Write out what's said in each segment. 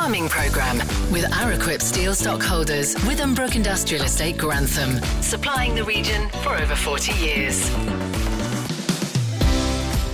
Farming Programme with Araquip Steel Stockholders, Withambrook Industrial Estate Grantham, supplying the region for over 40 years.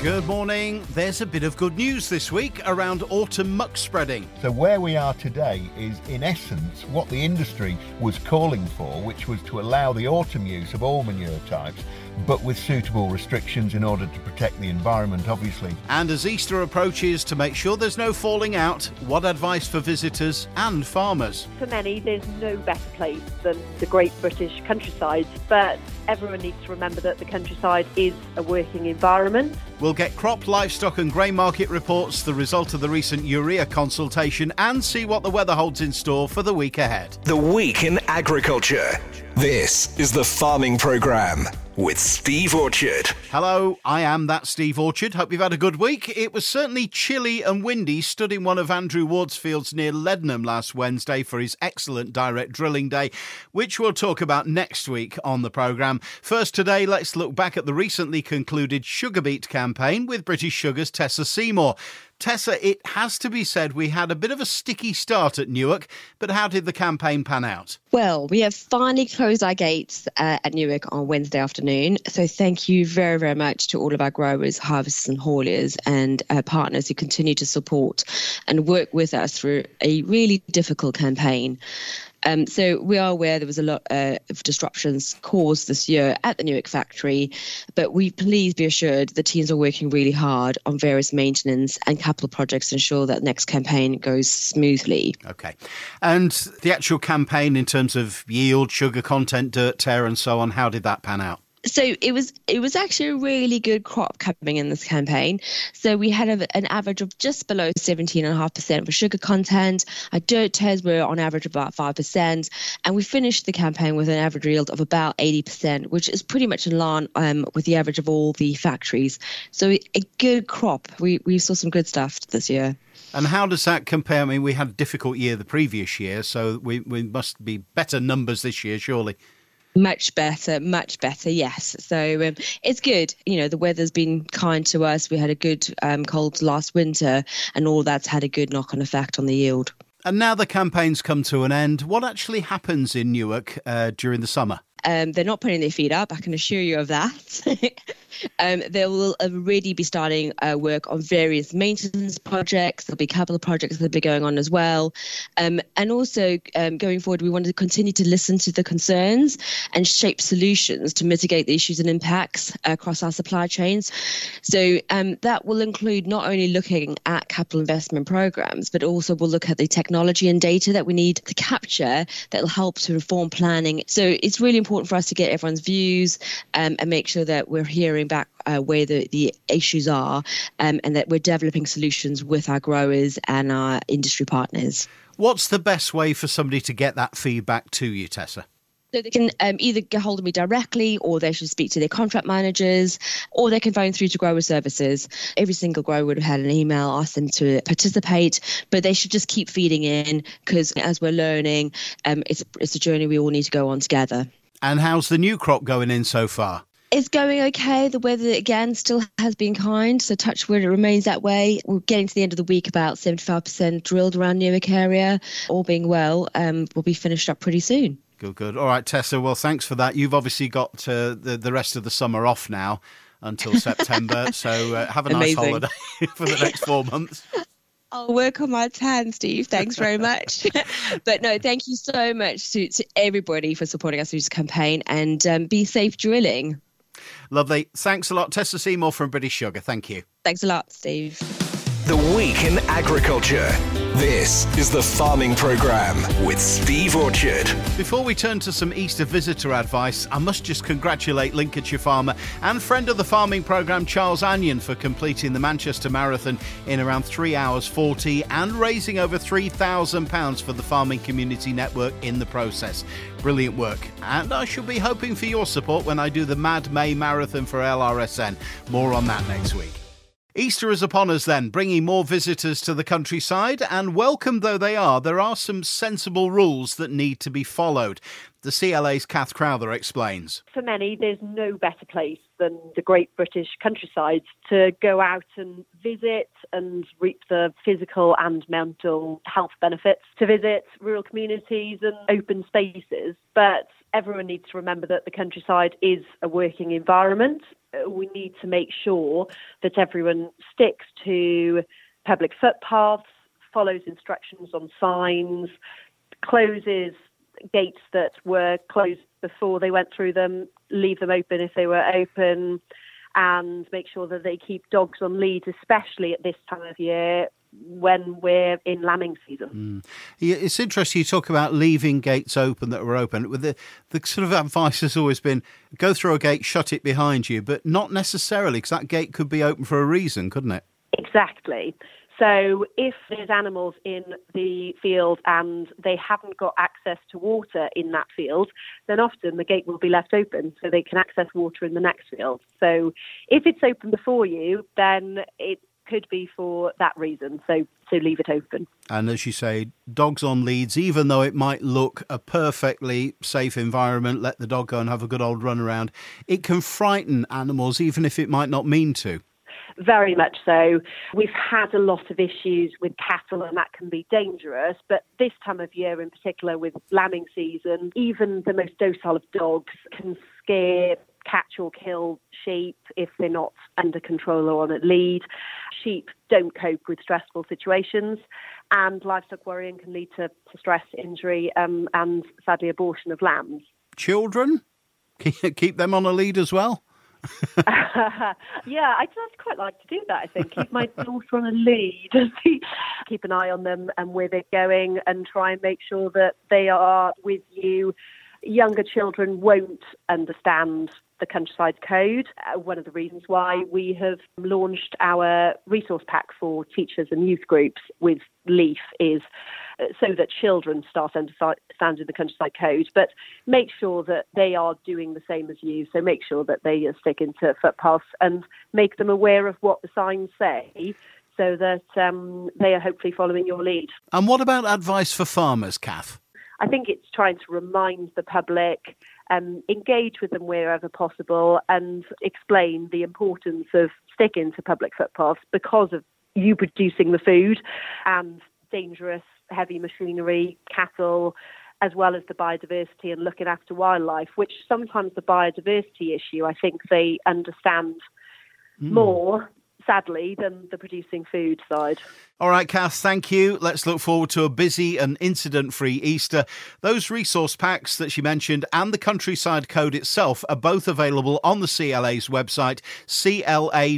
Good morning. There's a bit of good news this week around autumn muck spreading. So, where we are today is, in essence, what the industry was calling for, which was to allow the autumn use of all manure types, but with suitable restrictions in order to protect the environment, obviously. And as Easter approaches, to make sure there's no falling out, what advice for visitors and farmers? For many, there's no better place than the great British countryside, but everyone needs to remember that the countryside is a working environment. We'll get crop, livestock, and grain market reports, the result of the recent urea consultation, and see what the weather holds in store for the week ahead. The Week in Agriculture. This is the Farming Programme with Steve Orchard. Hello, I am that Steve Orchard. Hope you've had a good week. It was certainly chilly and windy stood in one of Andrew Ward's fields near Leadenham last Wednesday for his excellent direct drilling day, which we'll talk about next week on the programme. First today, let's look back at the recently concluded Sugar Beet campaign with British Sugar's Tessa Seymour. Tessa, it has to be said we had a bit of a sticky start at Newark, but how did the campaign pan out? Well, we have finally closed our gates uh, at Newark on Wednesday afternoon. So thank you very, very much to all of our growers, harvesters, and hauliers and uh, partners who continue to support and work with us through a really difficult campaign. Um, so we are aware there was a lot uh, of disruptions caused this year at the Newark factory, but we please be assured the teams are working really hard on various maintenance and capital projects to ensure that next campaign goes smoothly. Okay. And the actual campaign in terms of yield, sugar content, dirt tare, and so on, how did that pan out? So it was it was actually a really good crop coming in this campaign. So we had a, an average of just below 17.5% for sugar content. Our dirt tares were on average about 5%. And we finished the campaign with an average yield of about 80%, which is pretty much in line um, with the average of all the factories. So a good crop. We, we saw some good stuff this year. And how does that compare? I mean, we had a difficult year the previous year, so we, we must be better numbers this year, surely. Much better, much better, yes. So um, it's good. You know, the weather's been kind to us. We had a good um, cold last winter, and all that's had a good knock on effect on the yield. And now the campaign's come to an end. What actually happens in Newark uh, during the summer? Um, they're not putting their feet up, I can assure you of that. um, they will already be starting uh, work on various maintenance projects. There'll be capital projects that'll be going on as well. Um, and also, um, going forward, we want to continue to listen to the concerns and shape solutions to mitigate the issues and impacts across our supply chains. So um, that will include not only looking at capital investment programs, but also we'll look at the technology and data that we need to capture that will help to inform planning. So it's really important important for us to get everyone's views um, and make sure that we're hearing back uh, where the, the issues are um, and that we're developing solutions with our growers and our industry partners. What's the best way for somebody to get that feedback to you, Tessa? So they can um, either get hold of me directly, or they should speak to their contract managers, or they can phone through to grower services. Every single grower would have had an email, ask them to participate, but they should just keep feeding in because as we're learning, um, it's it's a journey we all need to go on together. And how's the new crop going in so far? It's going okay. The weather again still has been kind, so touch wood it remains that way. We're getting to the end of the week, about seventy-five percent drilled around Newark area. All being well, um, we'll be finished up pretty soon. Good, good. All right, Tessa. Well, thanks for that. You've obviously got uh, the the rest of the summer off now until September, so uh, have a nice Amazing. holiday for the next four months. I'll work on my tan, Steve. Thanks very much. but no, thank you so much to, to everybody for supporting us through this campaign and um, be safe drilling. Lovely. Thanks a lot, Tessa Seymour from British Sugar. Thank you. Thanks a lot, Steve. The Week in Agriculture. This is the Farming Programme with Steve Orchard. Before we turn to some Easter visitor advice, I must just congratulate Lincolnshire farmer and friend of the farming programme, Charles Anion, for completing the Manchester Marathon in around 3 hours 40 and raising over £3,000 for the Farming Community Network in the process. Brilliant work. And I shall be hoping for your support when I do the Mad May Marathon for LRSN. More on that next week. Easter is upon us then, bringing more visitors to the countryside, and welcome though they are, there are some sensible rules that need to be followed. The CLA's Kath Crowther explains. For many, there's no better place than the great British countryside to go out and visit and reap the physical and mental health benefits, to visit rural communities and open spaces. But everyone needs to remember that the countryside is a working environment Uh, we need to make sure that everyone sticks to public footpaths, follows instructions on signs, closes gates that were closed before they went through them, leave them open if they were open, and make sure that they keep dogs on leads, especially at this time of year when we're in lambing season. Mm. It's interesting you talk about leaving gates open that were open. The, the sort of advice has always been go through a gate, shut it behind you, but not necessarily because that gate could be open for a reason, couldn't it? Exactly. So if there's animals in the field and they haven't got access to water in that field, then often the gate will be left open so they can access water in the next field. So if it's open before you, then it could be for that reason. So so leave it open. And as you say, dogs on leads, even though it might look a perfectly safe environment, let the dog go and have a good old run around. It can frighten animals, even if it might not mean to. Very much so. We've had a lot of issues with cattle, and that can be dangerous. But this time of year, in particular, with lambing season, even the most docile of dogs can scare catch or kill sheep if they're not under control or on a lead. Sheep don't cope with stressful situations, and livestock worrying can lead to, to stress, injury, um, and sadly, abortion of lambs. Children? Keep them on a lead as well? yeah, I'd, quite like to do that. I think keep my daughter on a lead, keep an eye on them and where they're going, and try and make sure that they are with you. Younger children won't understand the Countryside Code. Uh, one of the reasons why we have launched our resource pack for teachers and youth groups with LEAF is uh, so that children start understanding the Countryside Code, but make sure that they are doing the same as you. So make sure that they stick into footpaths and make them aware of what the signs say so that um, they are hopefully following your lead. And what about advice for farmers, Kath? I think it's trying to remind the public um, engage with them wherever possible and explain the importance of sticking to public footpaths because of you producing the food and dangerous heavy machinery, cattle, as well as the biodiversity and looking after wildlife, which sometimes the biodiversity issue, I think they understand mm. more sadly, than the producing food side. All right, Kath, thank you. Let's look forward to a busy and incident free Easter. Those resource packs that she mentioned and the Countryside Code itself are both available on the CLA's website, cla.org.uk.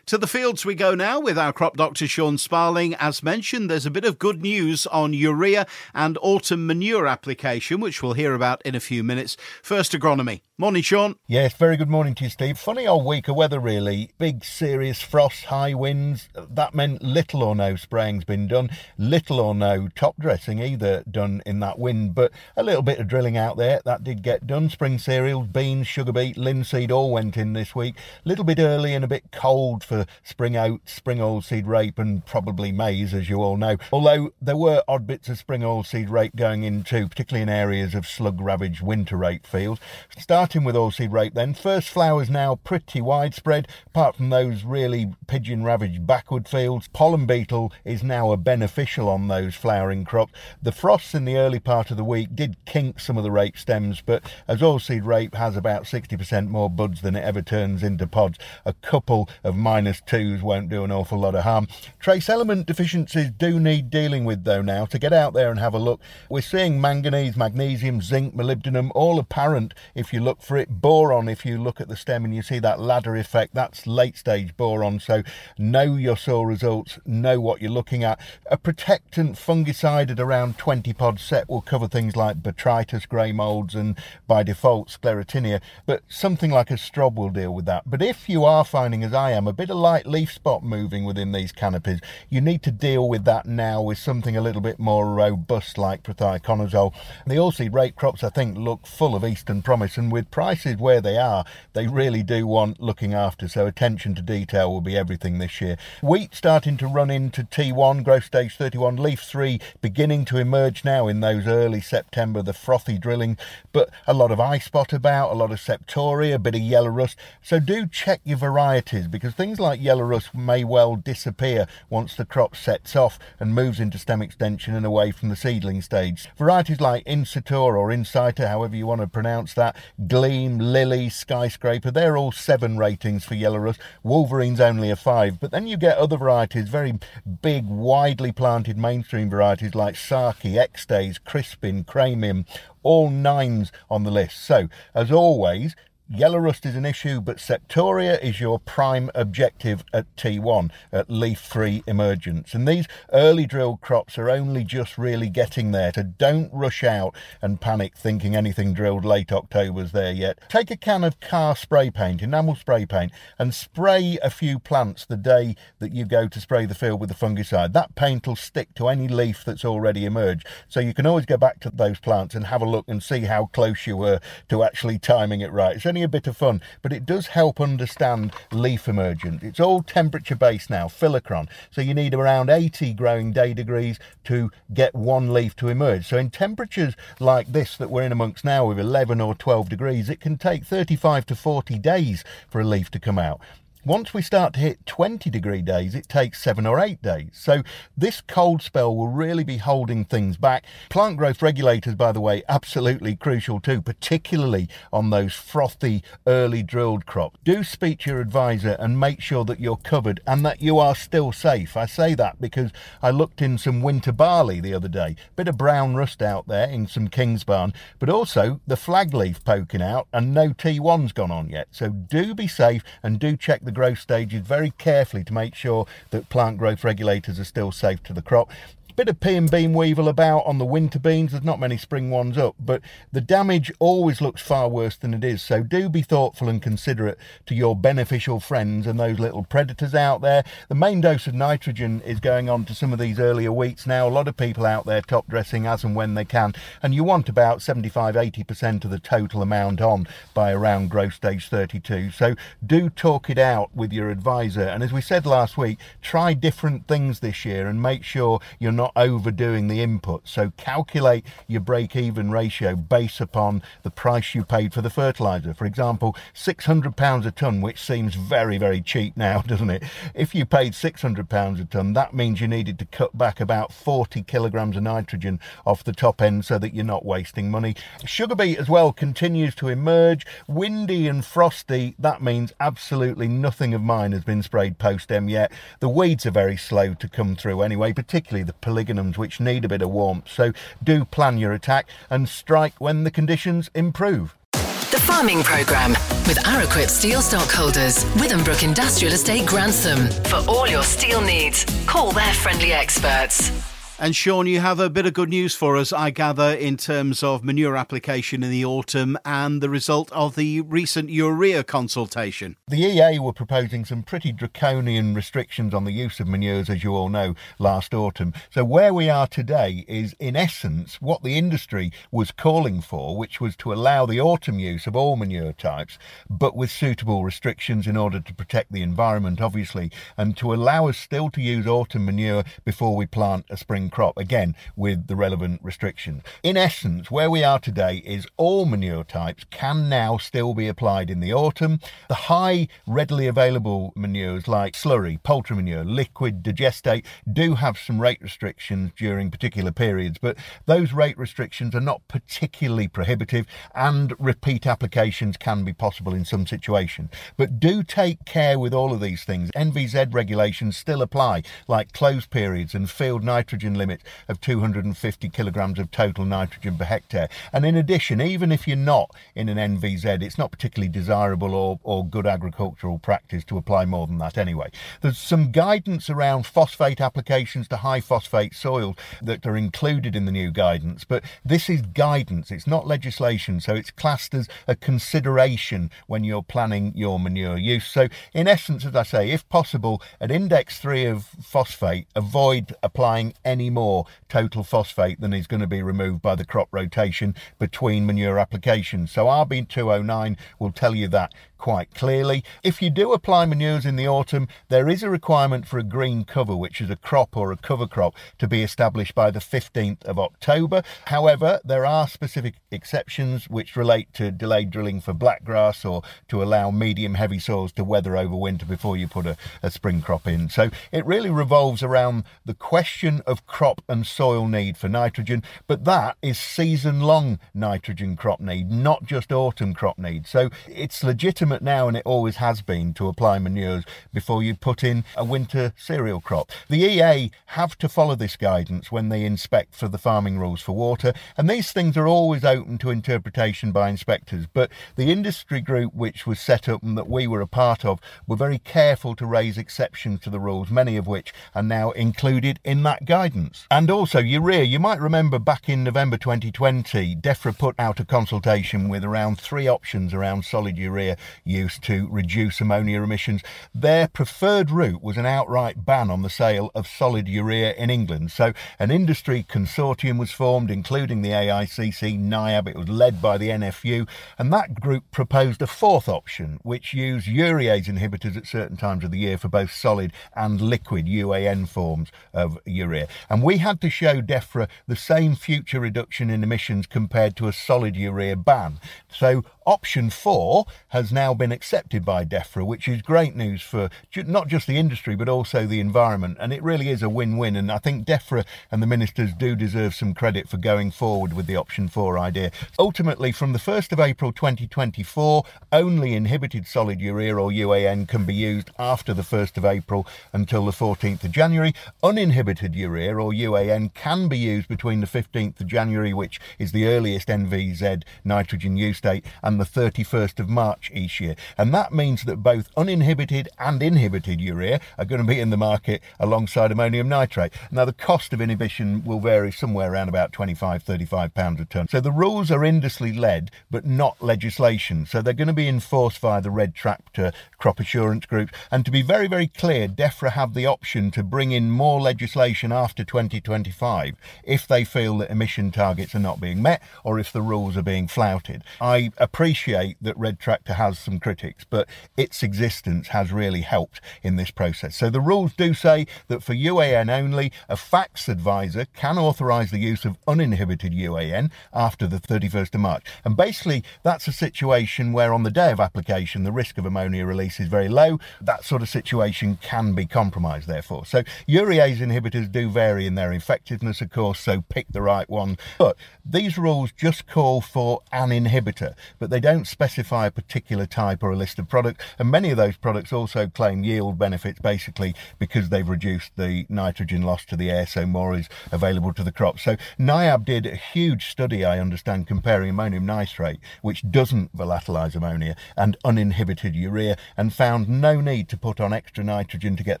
To the fields we go now with our crop doctor Sean Sparling. As mentioned, there's a bit of good news on urea and autumn manure application, which we'll hear about in a few minutes. First, agronomy. Morning, Sean. Yes, very good morning to you, Steve. Funny old week of weather, really. Big, serious frost, high winds. That meant little or no spraying's been done, little or no top dressing either done in that wind, but a little bit of drilling out there. That did get done. Spring cereals, beans, sugar beet, linseed all went in this week. A little bit early and a bit cold for spring oats, spring oilseed rape, and probably maize, as you all know. Although there were odd bits of spring oilseed rape going into, particularly in areas of slug ravaged winter rape fields. Starting with oilseed rape, then, first flowers now pretty widespread, apart from those really pigeon ravaged backward fields. Pollen beetle is now a beneficial on those flowering crops. The frosts in the early part of the week did kink some of the rape stems, but as oilseed rape has about 60% more buds than it ever turns into pods, a couple of minus twos won't do an awful lot of harm. Trace element deficiencies do need dealing with though now. To get out there and have a look, we're seeing manganese, magnesium, zinc, molybdenum, all apparent if you look for it. Boron, if you look at the stem and you see that ladder effect, that's late stage boron. So know your soil results, know what you're looking at. A protectant fungicide at around 20 pod set will cover things like botrytis, grey moulds, and by default sclerotinia. But something like a strob will deal with that. But if you are finding, as I am, a bit of light leaf spot moving within these canopies, you need to deal with that now with something a little bit more robust like prothioconazole. The oilseed rape crops, I think, look full of eastern promise, and with with prices where they are, they really do want looking after. So attention to detail will be everything this year. Wheat starting to run into T1, growth stage 31, leaf 3 beginning to emerge now in those early September, the frothy drilling, but a lot of eye spot about, a lot of septoria, a bit of yellow rust. So do check your varieties because things like yellow rust may well disappear once the crop sets off and moves into stem extension and away from the seedling stage. Varieties like Insitor or Inciter, however you want to pronounce that, Gleam, Lily, Skyscraper, they're all seven ratings for yellow rust. Wolverine's only a five, but then you get other varieties, very big, widely planted mainstream varieties like Saki, Extase, Crispin, Cramium, all nines on the list. So, as always, Yellow rust is an issue, but Septoria is your prime objective at T1, at leaf free emergence. And these early drilled crops are only just really getting there, so don't rush out and panic thinking anything drilled late October's there yet. Take a can of car spray paint, enamel spray paint, and spray a few plants the day that you go to spray the field with the fungicide. That paint will stick to any leaf that's already emerged, so you can always go back to those plants and have a look and see how close you were to actually timing it right. It's only a bit of fun, but it does help understand leaf emergence. It's all temperature based now, phyllochron. So you need around 80 growing day degrees to get one leaf to emerge. So in temperatures like this that we're in amongst now with 11 or 12 degrees, it can take 35 to 40 days for a leaf to come out. Once we start to hit 20 degree days, it takes seven or eight days. So this cold spell will really be holding things back. Plant growth regulators, by the way, absolutely crucial too, particularly on those frothy early drilled crops. Do speak to your advisor and make sure that you're covered and that you are still safe. I say that because I looked in some winter barley the other day, bit of brown rust out there in some King's Barn, but also the flag leaf poking out and no T1's gone on yet. So do be safe and do check the growth stages very carefully to make sure that plant growth regulators are still safe to the crop. Bit of pea and bean weevil about on the winter beans. There's not many spring ones up, but the damage always looks far worse than it is. So do be thoughtful and considerate to your beneficial friends and those little predators out there. The main dose of nitrogen is going on to some of these earlier wheats now. A lot of people out there top dressing as and when they can, and you want about 75 80% of the total amount on by around growth stage 32. So do talk it out with your advisor. And as we said last week, try different things this year and make sure you're not not overdoing the input. So calculate your break even ratio based upon the price you paid for the fertilizer. For example, £600 a tonne, which seems very, very cheap now, doesn't it? If you paid £600 a tonne, that means you needed to cut back about 40 kilograms of nitrogen off the top end so that you're not wasting money. Sugar beet as well continues to emerge. Windy and frosty, that means absolutely nothing of mine has been sprayed post M yet. The weeds are very slow to come through anyway, particularly the polygonums which need a bit of warmth. So do plan your attack and strike when the conditions improve. The Farming Programme with Araquip Steel Stockholders, Withambrook Industrial Estate Grantham. For all your steel needs, call their friendly experts. And Sean, you have a bit of good news for us, I gather, in terms of manure application in the autumn and the result of the recent urea consultation. The EA were proposing some pretty draconian restrictions on the use of manures, as you all know, last autumn. So, where we are today is, in essence, what the industry was calling for, which was to allow the autumn use of all manure types, but with suitable restrictions in order to protect the environment, obviously, and to allow us still to use autumn manure before we plant a spring crop, again with the relevant restrictions. In essence, where we are today is all manure types can now still be applied in the autumn. The high readily available manures like slurry, poultry manure, liquid digestate do have some rate restrictions during particular periods, but those rate restrictions are not particularly prohibitive and repeat applications can be possible in some situations. But do take care with all of these things. NVZ regulations still apply, like close periods and field nitrogen limit of 250 kilograms of total nitrogen per hectare. And in addition, even if you're not in an NVZ, it's not particularly desirable or, or good agricultural practice to apply more than that anyway. There's some guidance around phosphate applications to high phosphate soils that are included in the new guidance, but this is guidance, it's not legislation, so it's classed as a consideration when you're planning your manure use. So, in essence, as I say, if possible, at index 3 of phosphate, avoid applying any any more total phosphate than is going to be removed by the crop rotation between manure applications. So RB209 will tell you that quite clearly. If you do apply manures in the autumn, there is a requirement for a green cover, which is a crop or a cover crop, to be established by the 15th of October. However, there are specific exceptions which relate to delayed drilling for blackgrass or to allow medium heavy soils to weather over winter before you put a, a spring crop in. So it really revolves around the question of crop and soil need for nitrogen, but that is season long nitrogen crop need, not just autumn crop need. So it's legitimate now, and it always has been, to apply manures before you put in a winter cereal crop. The EA have to follow this guidance when they inspect for the farming rules for water, and these things are always open to interpretation by inspectors. But the industry group which was set up and that we were a part of were very careful to raise exceptions to the rules, many of which are now included in that guidance. And also, urea, you might remember back in November 2020, DEFRA put out a consultation with around three options around solid urea used to reduce ammonia emissions. Their preferred route was an outright ban on the sale of solid urea in England. So an industry consortium was formed, including the AICC, NIAB. It was led by the NFU, and that group proposed a fourth option, which used urease inhibitors at certain times of the year for both solid and liquid UAN forms of urea. And we had to show DEFRA the same future reduction in emissions compared to a solid urea ban. So option four has now been accepted by DEFRA, which is great news for not just the industry but also the environment. And it really is a win win. And I think DEFRA and the ministers do deserve some credit for going forward with the option four idea. Ultimately, from the 1st of April 2024, only inhibited solid urea or UAN can be used after the 1st of April until the 14th of January. Uninhibited urea or UAN can be used between the 15th of January, which is the earliest NVZ nitrogen use date, and the 31st of March each year. And that means that both uninhibited and inhibited urea are going to be in the market alongside ammonium nitrate. Now, the cost of inhibition will vary somewhere around about 25, 35 pounds a tonne. So the rules are industry led, but not legislation. So they're going to be enforced via the Red Tractor crop assurance groups. And to be very, very clear, DEFRA have the option to bring in more legislation after 2025 if they feel that emission targets are not being met or if the rules are being flouted. I appreciate that Red Tractor has some critics, but its existence has really helped in this process. So the rules do say that for UAN only, a FACTS advisor can authorise the use of uninhibited UAN after the 31st of March. And basically, that's a situation where on the day of application, the risk of ammonia release is very low. That sort of situation can be compromised, therefore. So urease inhibitors do vary in their effectiveness, of course, so pick the right one. But these rules just call for an inhibitor, but they don't specify a particular type or a list of products. And many of those products also claim yield benefits basically because they've reduced the nitrogen loss to the air, so more is available to the crop. So NIAB did a huge study, I understand, comparing ammonium nitrate, which doesn't volatilize ammonia, and uninhibited urea, and found no need to put on extra nitrogen to get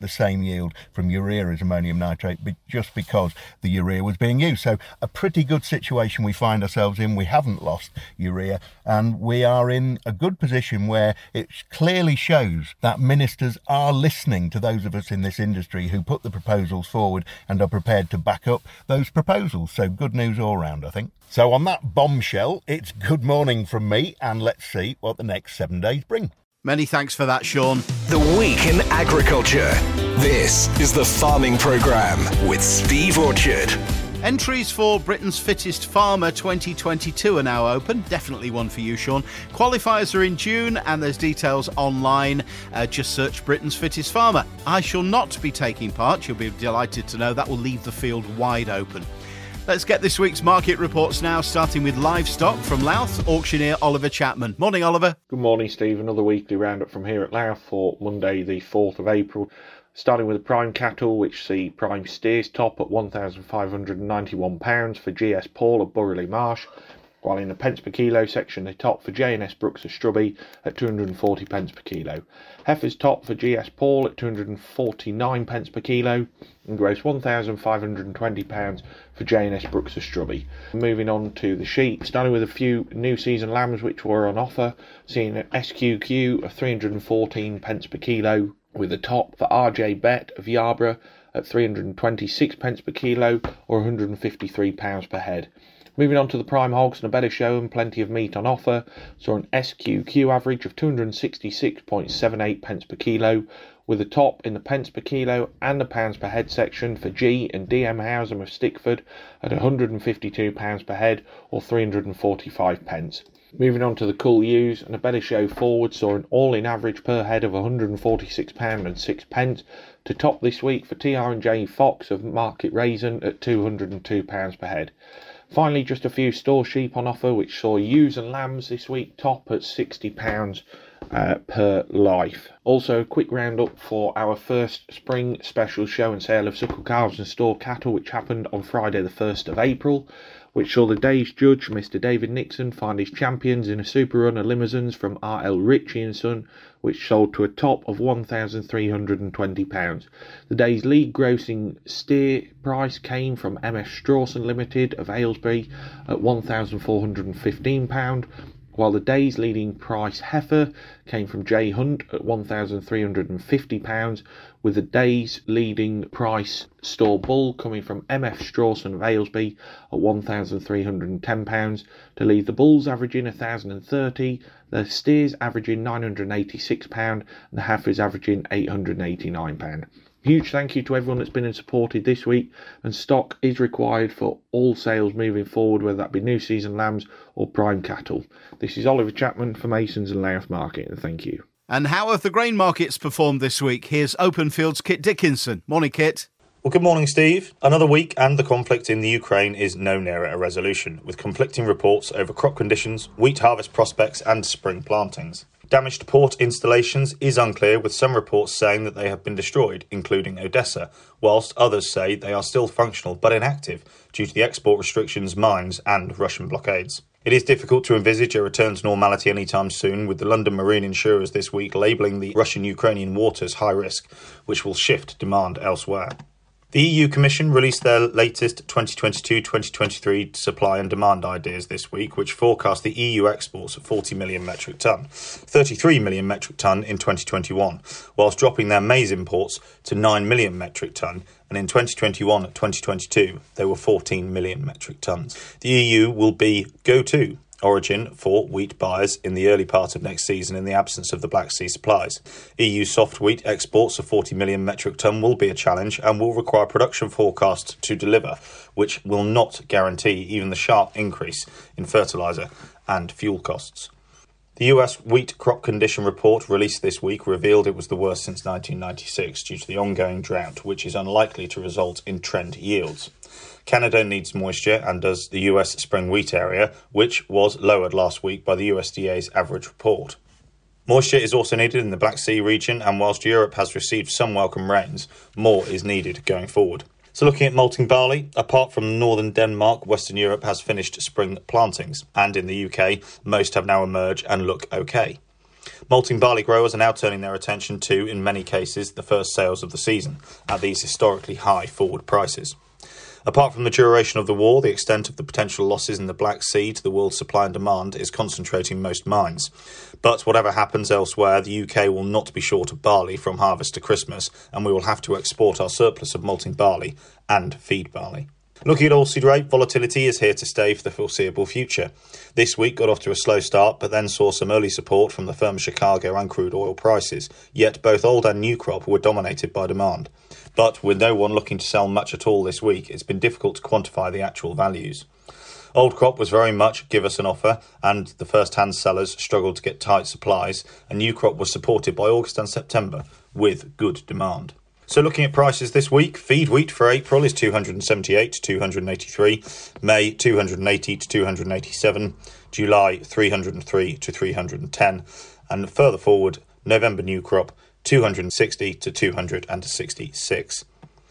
the same yield from urea as ammonium nitrate, but just because the urea was being used. So a pretty good situation we find ourselves in. We haven't lost urea, and we are in a good position where it clearly shows that ministers are listening to those of us in this industry who put the proposals forward and are prepared to back up those proposals. So good news all round, I think. So on that bombshell, it's good morning from me, and let's see what the next seven days bring. Many thanks for that, Sean. The Week in Agriculture. This is the Farming Programme with Steve Orchard. Entries for Britain's Fittest Farmer 2022 are now open. Definitely one for you, Sean. Qualifiers are in June and there's details online. Uh, just search Britain's Fittest Farmer. I shall not be taking part. You'll be delighted to know that will leave the field wide open. Let's get this week's market reports now, starting with livestock from Louth auctioneer Oliver Chapman. Morning, Oliver. Good morning, Steve. Another weekly roundup from here at Louth for Monday, the 4th of April. Starting with the prime cattle, which see prime steers top at £1,591 for GS Paul at Burgh le Marsh, while in the pence per kilo section they top for J&S Brooks of Strubby at 240 pence per kilo. Heifers top for GS Paul at 249 pence per kilo and gross £1,520 for J&S Brooks of Strubby. Moving on to the sheep, starting with a few new season lambs which were on offer, seeing an SQQ of 314 pence per kilo with a top for RJ Bet of Yarborough at 326 pence per kilo or 153 pounds per head. Moving on to the prime hogs and a better show and plenty of meat on offer, saw an SQQ average of 266.78 pence per kilo, with a top in the pence per kilo and the pounds per head section for G and DM Housam of Stickford at 152 pounds per head or 345 pence. Moving on to the cull ewes and a better show forward saw an all-in average per head of 146 pound and 6 pence to top this week for TR&J Fox of Market Rasen at 202 pounds per head. Finally, just a few store sheep on offer, which saw ewes and lambs this week top at £60 uh, per life. Also, a quick roundup for our first spring special show and sale of suckle calves and store cattle, which happened on Friday, the 1st of April which saw the day's judge, Mr. David Nixon, find his champions in a super run of Limousins from R.L. Ritchie and Son, which sold to a top of £1,320. The day's league grossing steer price came from M.F. Strawson Limited of Aylesbury at £1,415, while the day's leading price heifer came from J Hunt at £1,350, with the day's leading price store bull coming from MF Strawson of Aylesbury at £1,310 to leave the bulls averaging 1030 the steers averaging £986 and the heifers averaging £889. Huge thank you to everyone that's been and supported this week, and stock is required for all sales moving forward, whether that be new season lambs or prime cattle. This is Oliver Chapman for Masons and Louth Market, and thank you. And how have the grain markets performed this week? Here's Openfield's Kit Dickinson. Morning, Kit. Well, good morning, Steve. Another week, and the conflict in the Ukraine is no nearer a resolution, with conflicting reports over crop conditions, wheat harvest prospects, and spring plantings. Damaged port installations is unclear, with some reports saying that they have been destroyed, including Odessa, whilst others say they are still functional but inactive due to the export restrictions, mines, and Russian blockades. It is difficult to envisage a return to normality anytime soon, with the London marine insurers this week labelling the Russian Ukrainian waters high risk, which will shift demand elsewhere. The EU Commission released their latest 2022 2023 supply and demand ideas this week, which forecast the EU exports at 40 million metric tonne, 33 million metric tonne in 2021, whilst dropping their maize imports to 9 million metric tonne, and in 2021 2022 they were 14 million metric tonnes. The EU will be go to origin for wheat buyers in the early part of next season in the absence of the Black Sea supplies. EU soft wheat exports of 40 million metric tonne will be a challenge and will require production forecasts to deliver, which will not guarantee even the sharp increase in fertiliser and fuel costs. The US wheat crop condition report released this week revealed it was the worst since 1996 due to the ongoing drought, which is unlikely to result in trend yields. Canada needs moisture, and does the US spring wheat area, which was lowered last week by the USDA's acreage report. Moisture is also needed in the Black Sea region, and whilst Europe has received some welcome rains, more is needed going forward. So, looking at malting barley, apart from northern Denmark, Western Europe has finished spring plantings, and in the UK, most have now emerged and look okay. Malting barley growers are now turning their attention to, in many cases, the first sales of the season at these historically high forward prices. Apart from the duration of the war, the extent of the potential losses in the Black Sea to the world's supply and demand is concentrating most minds. But whatever happens elsewhere, the UK will not be short of barley from harvest to Christmas, and we will have to export our surplus of malting barley and feed barley. Looking at oilseed rape, volatility is here to stay for the foreseeable future. This week got off to a slow start, but then saw some early support from the firm Chicago and crude oil prices. Yet both old and new crop were dominated by demand. But with no one looking to sell much at all this week, it's been difficult to quantify the actual values. Old crop was very much give us an offer, and the first hand sellers struggled to get tight supplies, and new crop was supported by August and September with good demand. So looking at prices this week, feed wheat for April is 278 to 283, May 280 to 287, July 303 to 310, and further forward, November new crop 260 to 266.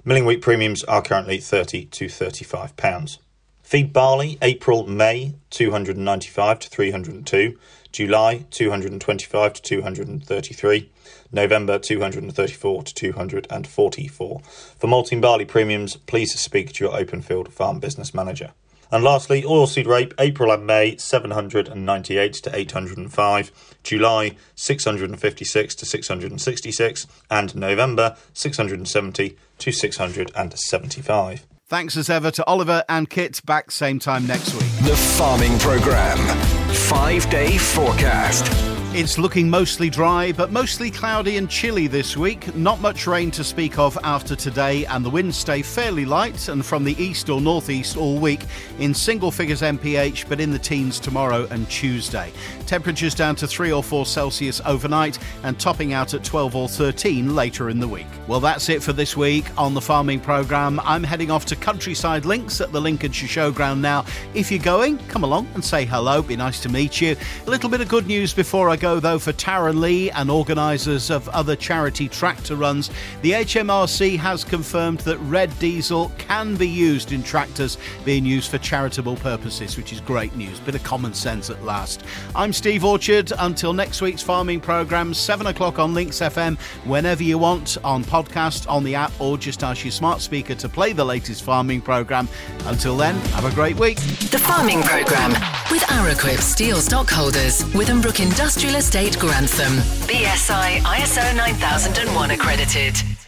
Milling wheat premiums are currently 30 to 35 pounds. Feed barley April May 295 to 302, July 225 to 233, November 234 to 244. For malting barley premiums, please speak to your Openfield farm business manager. And lastly, oilseed rape, April and May, 798 to 805, July, 656 to 666, and November, 670 to 675. Thanks as ever to Oliver and Kit. Back same time next week. The Farming Programme. Five day forecast. It's looking mostly dry, but mostly cloudy and chilly this week. Not much rain to speak of after today, and the winds stay fairly light and from the east or northeast all week in single figures MPH, but in the teens tomorrow and Tuesday. Temperatures down to 3 or 4 Celsius overnight and topping out at 12 or 13 later in the week. Well, that's it for this week on the farming programme. I'm heading off to Countryside Links at the Lincolnshire Showground now. If you're going, come along and say hello. Be nice to meet you. A little bit of good news before I go though, for Tara Lee and organisers of other charity tractor runs. The HMRC has confirmed that red diesel can be used in tractors being used for charitable purposes, which is great news. Bit of common sense at last. I'm Steve Orchard. Until next week's farming programme, 7 o'clock on Lincs FM, whenever you want, on podcast, on the app, or just ask your smart speaker to play the latest farming programme. Until then, have a great week. The Farming Programme with Araquip Steel Stockholders, Withambrook Industrial Estate Grantham. BSI ISO 9001 accredited.